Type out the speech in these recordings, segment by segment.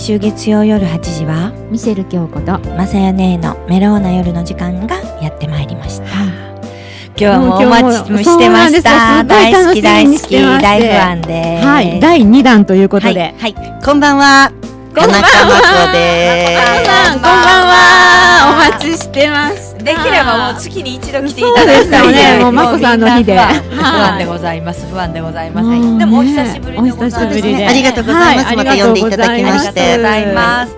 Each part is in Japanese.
毎週月曜夜8時はミシェル京子とまさやねのメローな夜の時間がやってまいりました。今日はもうお待ちしてました。大好き大好き大不安ではい。第2弾ということで、はい、はい、こんばんは。こんばんは。こんばんは。お待ちしてますできればもう月に一度来ていただきたいね。もうまこさんの日で。不安でございます。不安でございます。でもお久しぶりでございます。ありがとうございます。また呼んでいただきまして。ありがとうございます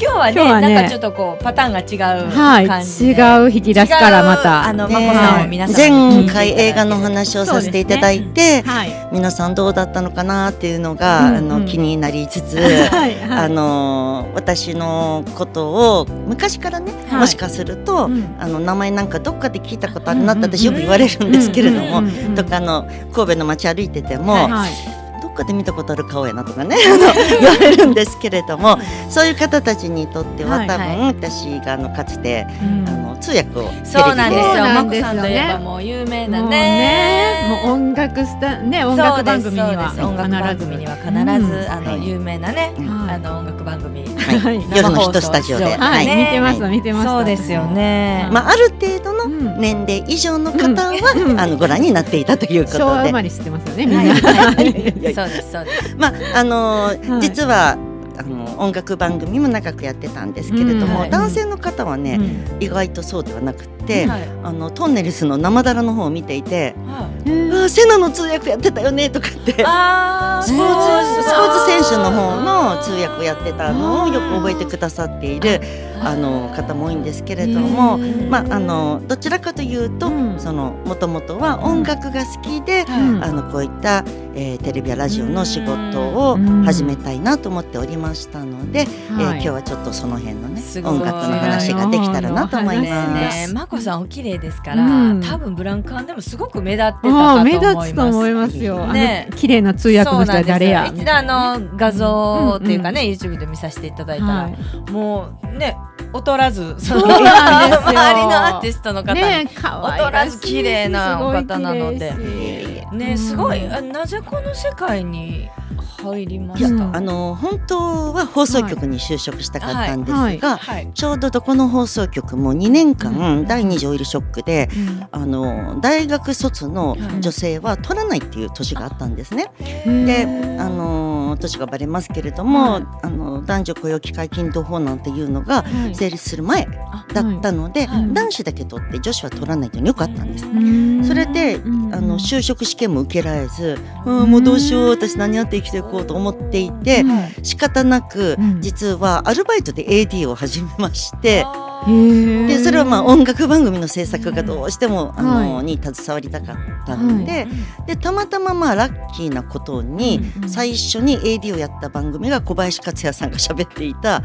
今日はねはねなんかちょっとこうパターンが違う感じで、はい、違う引き出しからまた。あの、ね、まこさんを皆さん前回映画の話をさせていただいて、ね。はい、皆さんどうだったのかなっていうのが、うんうん、あの気になりつつ、はいはい、あの私のことを昔からね、はい、もしかすると、うん、あの名前なんかどっかで聞いたことあるなって私よく言われるんですけれども、とかあの神戸の街歩いてても。はいはい。っかで見たことある顔やなとかね 言われるんですけれどもそういう方たちにとっては、多分私があのかつて、あの通訳をそうなんですよ。マコさんといえばもう有名なねもう音楽スタね音楽番組には音楽番組には必ず、あの有名なね、あの音楽番組、はい、夜のヒットスタジオで、はい、見てます見てます。そうですよね、まあある程度の年齢以上の方は、あのご覧になっていたということで。昭和生まれ知ってますよねみんな、そうですそうです。まああの実はあの音楽番組も長くやってたんですけれども、うん、男性の方はね、うん、意外とそうではなくて、はい、あのトンネルスの生だらの方を見ていて「はい、あセナの通訳やってたよね」とかってスポーツスポーツ選手の方の通訳をやってたのをよく覚えてくださっているあの方も多いんですけれども、まあ、あのどちらかというともともとは音楽が好きで、あのこういった、えー、テレビやラジオの仕事を始めたいなと思っておりましたので、えー、今日はちょっとその辺のね音楽の話ができたらなと思います。ね、まこさんお綺麗ですから、多分ブランカンでもすごく目立ってたと思います。目立つと思いますよ。ね、綺麗な通訳の人は誰や。一度あの画像っていうかね、YouTube で見させていただいたら、もうね。劣らずその周りのアーティストの方に、ね、劣らず綺麗な方なので。ねすごい。なぜこの世界に入りました。あの本当は放送局に就職したかったんですが、はいはい、ちょうどどこの放送局も2年間、うん、第二次オイルショックで、うん、あの大学卒の女性は取らないっていう年があったんですね。であの年がバレますけれども、あの男女雇用機会均等法なんていうのが成立する前だったので、男子だけ取って女子は取らないというのよかったんです。それであの就職試験も受けられず、うん、もうどうしよう私何やって生きていこうと思っていて、仕方なく、実はアルバイトで AD を始めまして。でそれはまあ音楽番組の制作がどうしても、あのに携わりたかったので,、でたまたままあラッキーなことに、最初に AD をやった番組が小林克也さんが喋っていた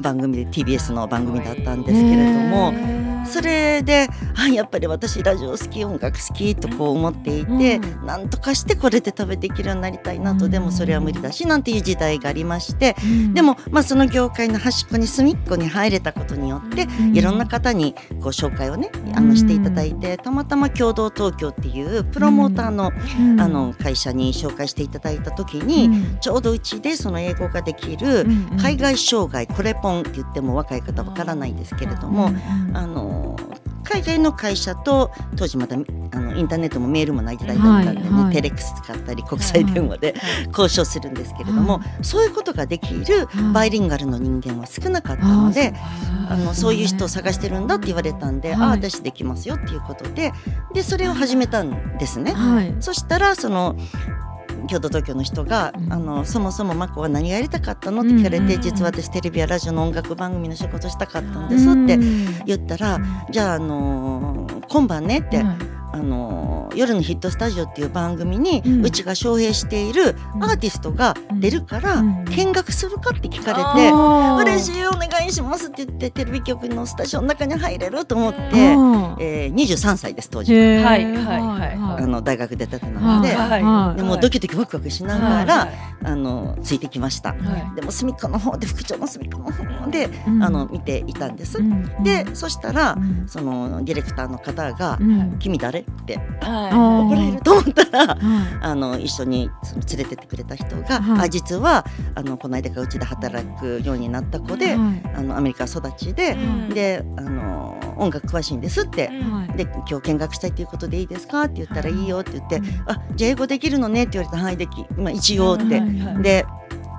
番組で TBS の番組だったんですけれども。それであやっぱり私ラジオ好き音楽好きとこう思っていて、うん、なんとかしてこれで食べていけるようになりたいなと、うん、でもそれは無理だしなんていう時代がありまして、うん、でも、まあ、その業界の端っこに隅っこに入れたことによって、いろんな方にご紹介をねあのしていただいてたまたま共同東京っていうプロモーターの,、あの会社に紹介していただいた時に、ちょうどうちでその英語ができる海外障害コレポンって言っても若い方わからないんですけれども、あの海外の会社と当時またあのインターネットもメールもない時代だったんでね、はいはい、テレックス使ったり国際電話で交渉するんですけれども、はい、そういうことができるバイリンガルの人間は少なかったので、あのそういう人を探してるんだって言われたんで、ああ私できますよっていうことででそれを始めたんですね。そしたらその京都東京の人が、あのそもそも眞子は何がやりたかったのって聞かれて、実は私テレビやラジオの音楽番組の仕事したかったんですって言ったら、じゃあ、あの今晩ねって。あの夜のヒットスタジオっていう番組に、うちが招聘しているアーティストが出るから見学するかって聞かれて、嬉しいお願いしますって言ってテレビ局のスタジオの中に入れると思って、えー、23歳です当時は。いはいはいあの大学出たてなので,、でもドキドキワクワクしながら、あのついてきました、でも隅っこの方で副長の隅っこの方で、あの見ていたんです、でそしたら、そのディレクターの方が「君誰？って、怒られると思ったら、あの一緒にその連れてってくれた人が、あ実はあのこの間からうちで働くようになった子で、あのアメリカ育ちで、であの音楽詳しいんですって、で今日見学したいということでいいですかって言ったらいいよって言って、あじゃあ英語できるのねって言われたらはいでき、まあ、一応って、で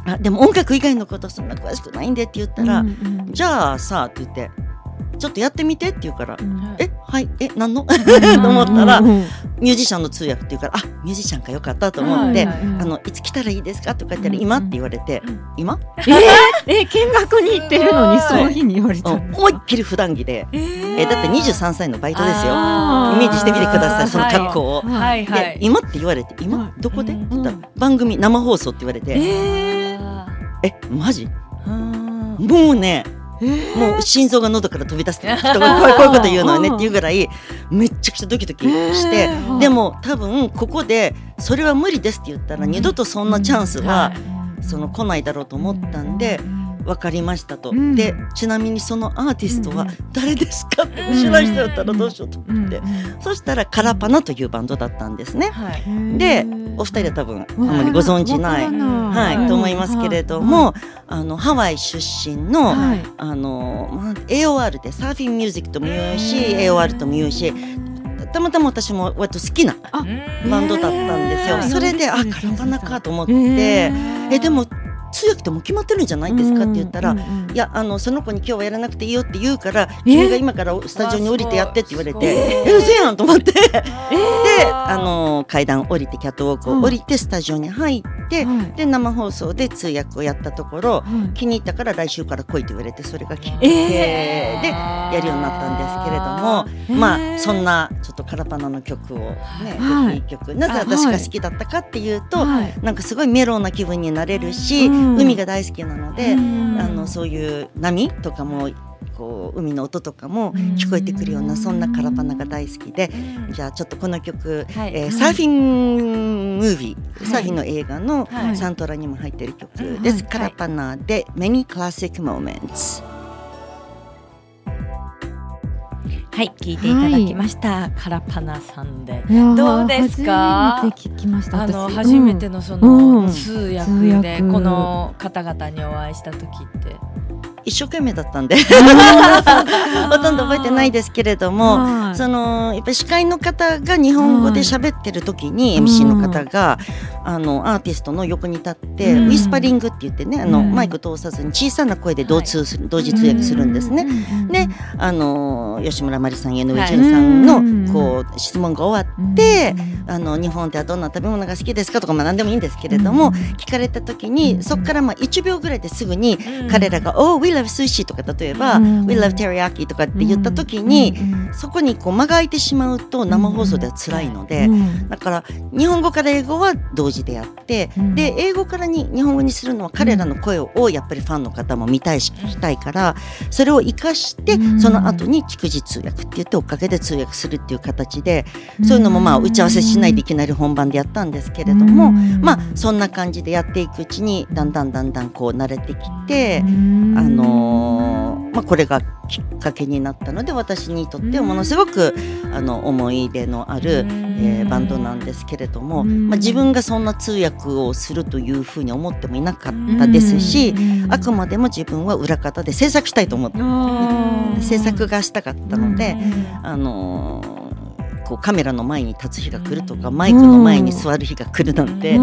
あでも音楽以外のことそんな詳しくないんでって言ったら、うんうん、じゃあさって言ってちょっとやってみてって言うから、うん、えはいえ何の？と思ったら、ミュージシャンの通訳って言うからあミュージシャンかよかったと思って、はいあのいつ来たらいいですかとか言ったら、今って言われて、今？えー、え見学に行ってるのにその日に言われた思いっきり普段着で、えー、えだって23歳のバイトですよ。イメージしてみてくださいその格好を、はいはい、で今って言われて今どこで、って言ったら番組生放送って言われて、えー、えマジ？もうねもう心臓が喉から飛び出す人がこういうこと言うのよねっていうぐらいめっちゃくちゃドキドキしてでも多分ここでそれは無理ですって言ったら二度とそんなチャンスはその来ないだろうと思ったんで。分かりましたと、うん、でちなみにそのアーティストは誰ですか？って知らん人だったらどうしようと思って、そしたらカラパナというバンドだったんですね。はい、でお二人は多分あまりご存じない、はい、と思いますけれども、あのハワイ出身の,、あのまあ、AOR でサーフィンミュージックとも言うし AOR とも言うしたまたま私も割と好きなバンドだったんですよ。それであカラパナかと思って、えでも通訳っても決まってるんじゃないですかって言ったら、うんうんうん、いやあのその子に今日はやらなくていいよって言うから君が今からスタジオに降りてやってって言われてええ嘘やんと思って。であの階段降りてキャットウォークを降りてスタジオに入って、で生放送で通訳をやったところ、気に入ったから来週から来いと言われてそれが決定でやるようになったんですけれども、まあそんなちょっとカラパナの曲をね、はい、いい曲。なぜ私が好きだったかっていうと、はい、なんかすごいメロウな気分になれるし、海が大好きなので、あのそういう波とかもこう海の音とかも聞こえてくるようなそんなカラパナが大好きでじゃあちょっとこの曲、はい、えー、サーフィンムービー、はい、サーフィンの映画のサントラにも入ってる曲です、はい、カラパナで「Many Classic Moments」。はい聞いていただきました、はい、カラパナさんで。どうですか？初めて聞きましたあの初めてのその通訳でこの方々にお会いした時って一生懸命だったんで。ほとんど覚えてないですけれども、はい、そのやっぱり司会の方が日本語で喋ってる時に、MC の方が、あのアーティストの横に立って、ウィスパリングって言ってねあの、マイク通さずに小さな声で同通する、同時通訳するんですね。であの吉村麻里さん井上順さんの、こう質問が終わって、あの日本ではどんな食べ物が好きですかとか、まあ、何でもいいんですけれども、聞かれた時にそこからまあ1秒ぐらいですぐに彼らが「Oh, we love sushi」とか例えば「We love teriyaki」とかって言った時に、そこにこう間が空いてしまうと生放送では辛いので、だから日本語から英語は同時でやって、で英語からに日本語にするのは彼らの声をやっぱりファンの方も見たいし聞きたいからそれを生かしてその後に逐次通訳って言って追っかけで通訳するっていう形でそういうのもまあ打ち合わせしないでいきなり本番でやったんですけれどもまあそんな感じでやっていくうちにだんだんだんだんこう慣れてきてあのー、まあこれがきっかけになったので私にとってはものすごくあの思い出のある、えー、バンドなんですけれども、まあ、自分がそんな通訳をするというふうに思ってもいなかったですしあくまでも自分は裏方で制作したいと思って制作がしたかったので、あのーこうカメラの前に立つ日が来るとかマイクの前に座る日が来るなんて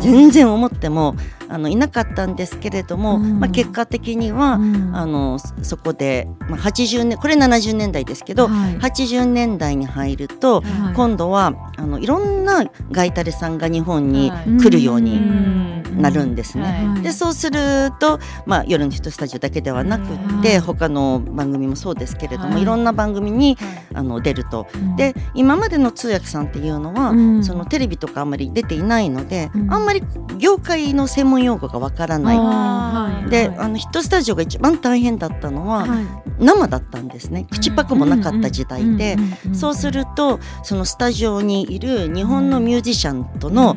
全然思ってもあのいなかったんですけれども、まあ、結果的にはあのそこで、まあ、80年これ70年代ですけど、はい、80年代に入ると、今度はあのいろんなガイタレさんが日本に来るようになるんですね。でそうすると、まあ、夜の人スタジオだけではなくって他の番組もそうですけれども、い、ろんな番組にあの出ると。で今までの通訳さんっていうのは、そのテレビとかあんまり出ていないので、あんまり業界の専門用語がわからない。であのヒットスタジオが一番大変だったのは、生だったんですね。口パクもなかった時代で、そうするとそのスタジオにいる日本のミュージシャンとの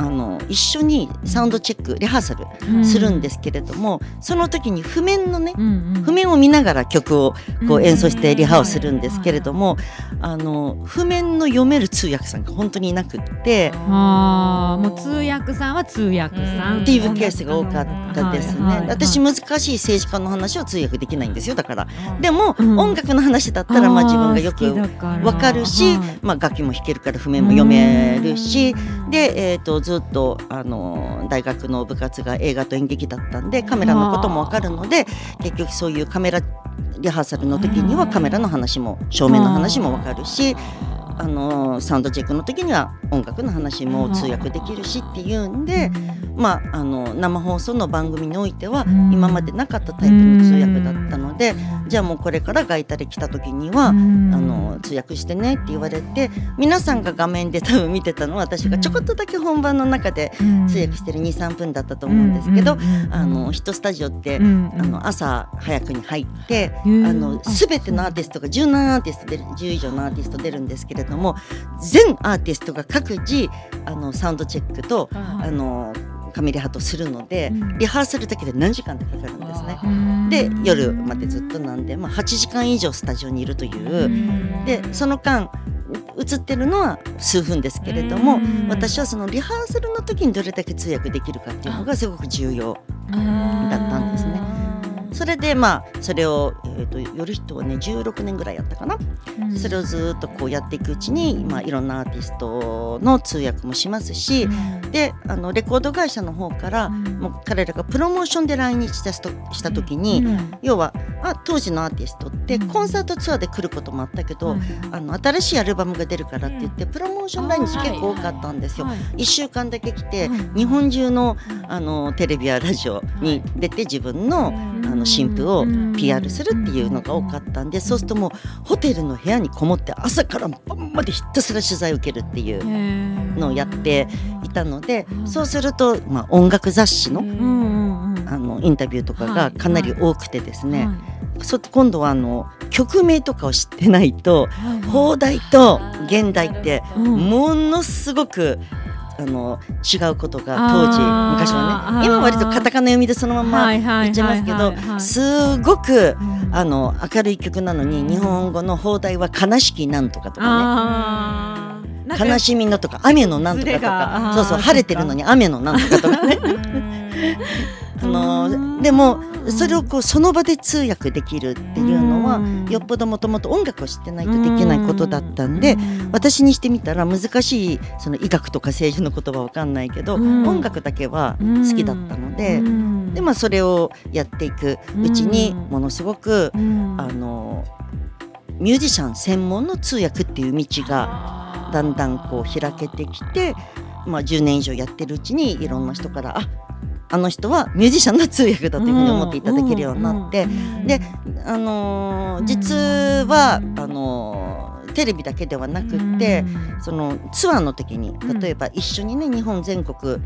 あの一緒にサウンドチェックリハーサルするんですけれども、うん、その時に譜面のね、うんうん、譜面を見ながら曲をこう演奏してリハをするんですけれども、あの譜面の読める通訳さんが本当にいなくってあもう通訳さんは通訳さん。っていうケースが多かったですね、はいはい、私難しい政治家の話は通訳できないんですよだから。でも、うん、音楽の話だったらまあ自分がよくわかるし、まあ、楽器も弾けるから譜面も読めるしで、えーと、ずっとあの大学の部活が映画と演劇だったんでカメラのこともわかるので結局そういうカメラリハーサルの時にはカメラの話も照明の話もわかるし。あのサウンドチェックの時には音楽の話も通訳できるしっていうんで、まあ、あの生放送の番組においては今までなかったタイプの通訳だったので、じゃあもうこれからガイタレ来た時には、あの通訳してねって言われて皆さんが画面で多分見てたのは私がちょこっとだけ本番の中で通訳してる23分だったと思うんですけど、あの1スタジオって、あの朝早くに入って、あの全てのアーティストが17アーティスト出る10以上のアーティスト出るんですけれども全アーティストが各自あのサウンドチェックと、あのカメリハとするので、リハーサルだけで何時間でかかるんですね。で夜までずっとなんで、まあ、8時間以上スタジオにいるという。でその間映ってるのは数分ですけれども私はそのリハーサルの時にどれだけ通訳できるかっていうのがすごく重要だったんですね。それでまあそれを、えーと、よる人はね16年ぐらいやったかな、うん、それをずっとこうやっていくうちに、まあ、いろんなアーティストの通訳もしますし、うん、であのレコード会社の方から、うん、もう彼らがプロモーションで来日したした時に、要はあ当時のアーティストってコンサートツアーで来ることもあったけど、あの新しいアルバムが出るからって言ってプロモーション来日結構多かったんですよ。1週間だけ来て、日本中のあのテレビやラジオに出て自分のあの新婦を PR するっていうのが多かったんでそうするともうホテルの部屋にこもって朝から晩までひたすら取材を受けるっていうのをやっていたのでそうすると、まあ、音楽雑誌のあのインタビューとかがかなり多くてですね、そ今度はあの曲名とかを知ってないと、放題と現代ってものすごくあの違うことが当時昔はね。今割とカタカナ読みでそのまま言っちゃいますけどすごくあの明るい曲なのに日本語の放題は「悲しきなんとか」とかね。悲しみのとか雨のなんとかとか。そうそう晴れてるのに雨のなんとかとかね。あのでもそれをこうその場で通訳できるっていうのはよっぽどもともと音楽を知ってないとできないことだったんで私にしてみたら難しいその医学とか政治の言葉わかんないけど音楽だけは好きだったのででまあそれをやっていくうちにものすごくあのミュージシャン専門の通訳っていう道がだんだんこう開けてきて、まあ、10年以上やってるうちにいろんな人からああの人はミュージシャンの通訳だというふうに思っていただけるようになって、で、あのー、実はあのーテレビだけではなくってそのツアーの時に例えば一緒にね日本全国、例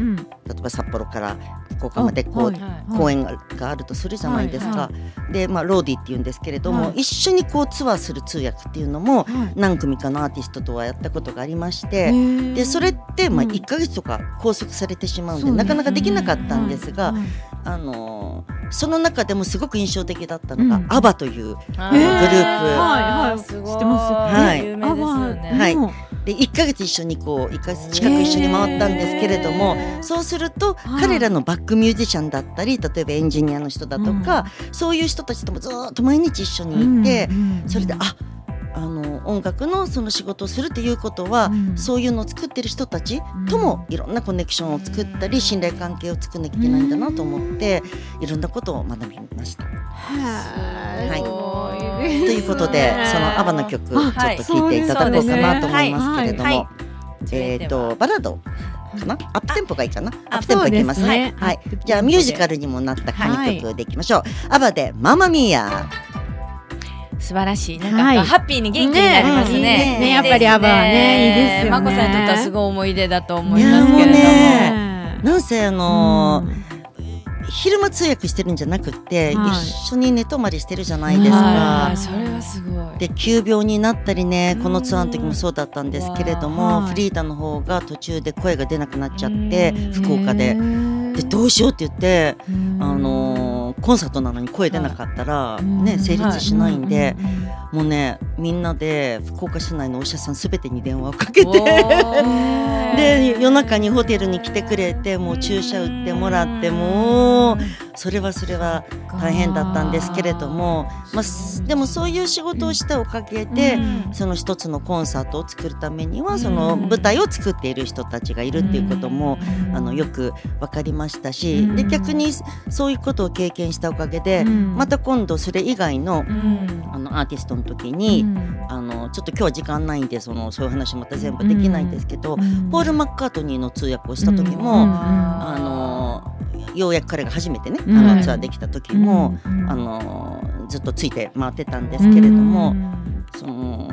えば札幌から福岡までこう、公演があるとするじゃないですか。で、まあ、ローディっていうんですけれども、一緒にこうツアーする通訳っていうのも何組かのアーティストとはやったことがありましてでそれってまあ1か月とか拘束されてしまうんで、なかなかできなかったんですが、あのその中でもすごく印象的だったのが、アバというグループ。はいはい、知ってます？はい。アバはい。で1か月一緒にこう1か月近く一緒に回ったんですけれどもそうすると彼らのバックミュージシャンだったり例えばエンジニアの人だとか、そういう人たちともずっと毎日一緒にいて、それでああの音楽のその仕事をするっていうことは、うん、そういうのを作ってる人たちともいろんなコネクションを作ったり信頼関係を作らなきゃいけないんだなと思って、いろんなことを学びました。はい、ということでそのアバの曲ちょっと聴い。ていただこうかなと思いますけれども、えっ、とバラードかな？アップテンポがいいかな？アップテンポいきます。ね、はい、じゃあミュージカルにもなった神曲でいきましょう、アバでママミーヤ素晴らしい。なんか、はい、ハッピーに元気になりますね。ね。ね。やっぱりアバはね、いいですよね。まこさんにとってはすごい思い出だと思いますけれども。ね、なんせあのー昼間通訳してるんじゃなくて、はい、一緒に寝泊まりしてるじゃないですか。それはすごい。で急病になったりねこのツアーの時もそうだったんですけれども、フリーダの方が途中で声が出なくなっちゃって福岡で。でどうしようって言って、あのー、コンサートなのに声出なかったら、ね、成立しないんで、もうねみんなで福岡市内のお医者さんすべてに電話をかけて で夜中にホテルに来てくれてもう注射打ってもらってもうそれはそれは大変だったんですけれども、まあ、でもそういう仕事をしたおかげで、その一つのコンサートを作るためにはその舞台を作っている人たちがいるっていうことも、あのよく分かりましたし、で逆にそういうことを経験したおかげで、また今度それ以外の,、あのアーティストの時に、あのちょっと今日は時間ないんでそのそういう話また全部できないんですけど、ポール・マッカートニーの通訳をした時も、あのようやく彼が初めてね、あのツアーできた時も、あのずっとついて回ってたんですけれども、その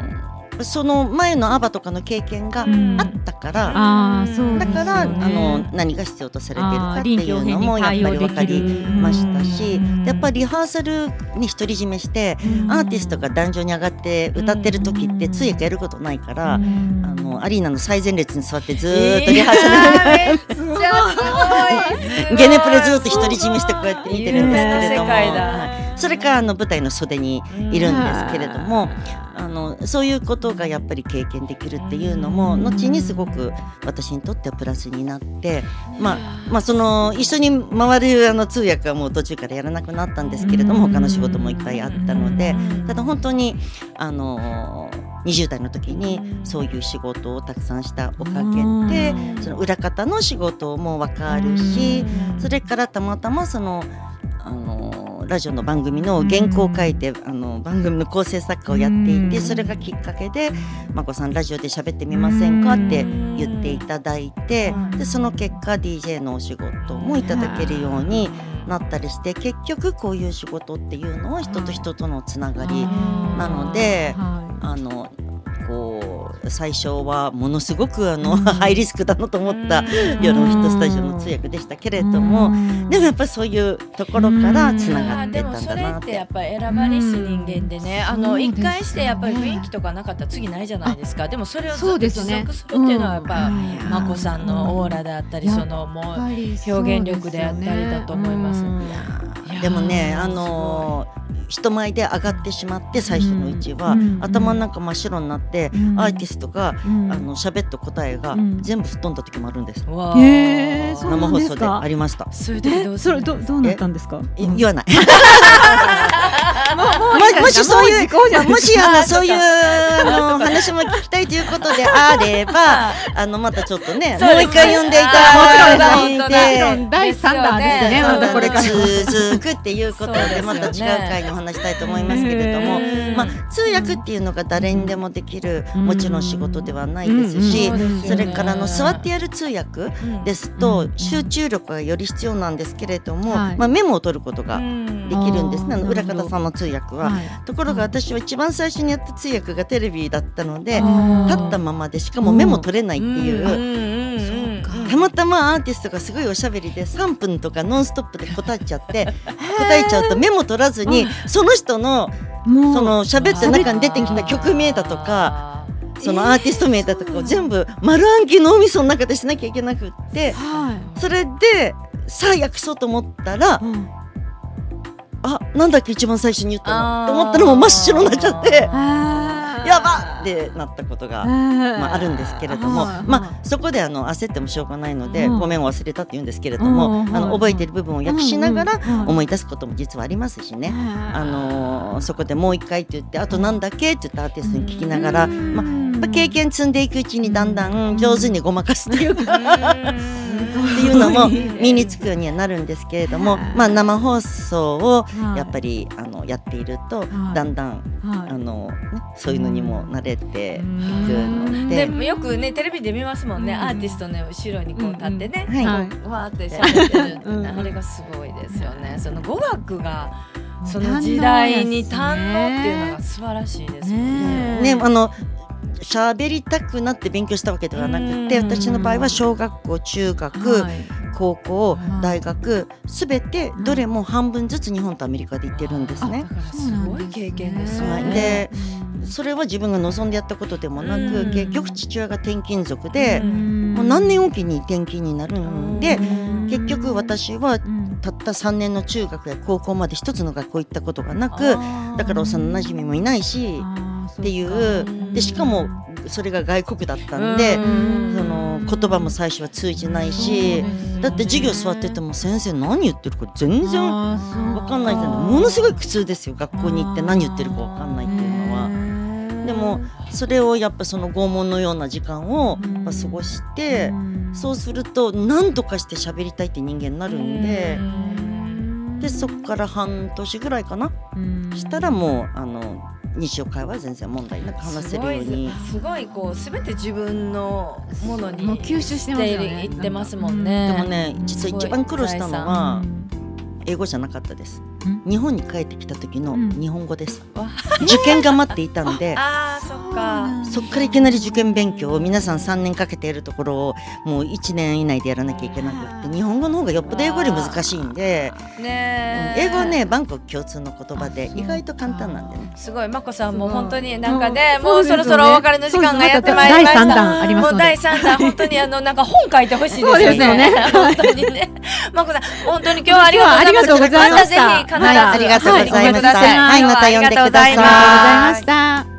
その前のアバとかの経験があったから、うん、だから、あの何が必要とされているかっていうのもやっぱり分かりましたし、やっぱりリハーサルに独り占めして、アーティストが壇上に上がって歌ってる時って通訳やることないから、あのアリーナの最前列に座ってずっとリハーサル、えー、ゲネプレずっと独り占めしてこうやって見てるんですけれども。それからあの舞台の袖にいるんですけれども、あのそういうことがやっぱり経験できるっていうのも後にすごく私にとってはプラスになって、まあ、まあその一緒に回るあの通訳はもう途中からやらなくなったんですけれども他の仕事もいっぱいあったのでただ本当にあの20代の時にそういう仕事をたくさんしたおかげでその裏方の仕事も分かるしそれからたまたまそのあのラジオの番組の原稿を書いて、あの番組の構成作家をやっていてそれがきっかけで「眞子さんラジオで喋ってみませんか?」って言っていただいてでその結果 DJ のお仕事もいただけるようになったりして結局こういう仕事っていうのは人と人とのつながりなので。あのこう最初はものすごくあの、ハイリスクだなと思った夜のヒットスタジオの通訳でしたけれども、でもやっぱりそういうところからつながってたんだなって。それってやっぱり選ばれし人間でね、あの一回してやっぱり雰囲気とかなかったら次ないじゃないですか。でもそれをずっと持続するっていうのはやっぱ眞子さんのオーラであったり、そのもう表現力であったりだと思います。でもねあの人前で上がってしまって最初のうちは、頭の中真っ白になって、アーティストが、あの喋った答えが全部吹っ飛んだ時もあるんです。へ生放送でありました。それでそれどどうなったんですか？言わない。もしそういうもしあのそういうあの話も聞きたいということであれば あのまたちょっとねもう一回呼んでいただいて。第三弾ですねまたこれから。続くっていうことでまた違う回にお話したいと思いますけれどもまあ通訳っていうのが誰にでもできるもちろん仕事ではないですしそれからの座ってやる通訳ですと集中力がより必要なんですけれどもまあメモを取ることができるんですね。裏方さんの通訳は。ところが私は一番最初にやった通訳がテレビだったので立ったままでしかもメモ取れないっていう。たまたまアーティストがすごいおしゃべりで3分とかノンストップで答えちゃって答えちゃうとメモ取らずにその人のその喋った中に出てきた曲名だとかそのアーティスト名だとかを全部丸暗記脳みその中でしなきゃいけなくってそれでさあ訳そうと思ったらあなんだっけ一番最初に言ったの。と思ったらもう真っ白になっちゃって。やばってなったことが、まあ、あるんですけれども。まあ、そこであの焦ってもしょうがないのでごめん忘れたって言うんですけれどもあの覚えている部分を訳しながら思い出すことも実はありますしね。あのそこでもう一回って言ってあとなんだっけって言ったアーティストに聞きながら、まあ、経験積んでいくうちにだんだん上手にごまかすというかっていうのも身につくようにはなるんですけれども、まあ、生放送をやっぱりあのやっているとだんだんあの、ね、そういうのにも慣れていくので。でもよくねテレビで見ますもんね、アーティストの後ろにこう立ってね、はい、わーって喋ってるあれがすごいですよね。その語学がその時代に堪能っていうのが素晴らしいですよね。ねあの喋りたくなって勉強したわけではなくて私の場合は小学校中学、はい、高校大学すべてどれも半分ずつ日本とアメリカで行ってるんですね。すごい経験ですよね。でそれは自分が望んでやったことでもなく、結局父親が転勤族で、もう何年おきに転勤になるんで、結局私はたった3年の中学や高校まで一つの学校行ったことがなくだから幼なじみもいないしっていうでしかもそれが外国だったんでその言葉も最初は通じないしだって授業座ってても先生何言ってるか全然分か。んないじゃないものすごい苦痛ですよ学校に行って何言ってるか分かんないっていうのは。でもそれをやっぱその拷問のような時間を過ごしてそうすると何とかして喋りたいって人間になるんででそこから半年ぐらいかな。したらもうあの日常会話全然問題なく話せるように。すごいこうすべて自分のものに吸収してますね。ってますもんね。でもね実は一番苦労したのは英語じゃなかったです日本に帰ってきた時の日本語です、うん、受験が待っていたんで。あそっか。そっからいきなり受験勉強を皆さん3年かけてやるところをもう1年以内でやらなきゃいけなくて日本語の方がよっぽど英語より難しいんで、ね、英語はねバンコク共通の言葉で意外と簡単なんでね。すごいまこさんも本当になんかねもうそろそろお別れの時間がやってまいりました。第3弾ありますもう第3弾本当にあのなんか本書いてほしいですよね。本当にね。まこさん本当に今日はありがとうございましたまたぜひ必ず、ありがとうございました。はい、また呼んでください。ありがとうございました。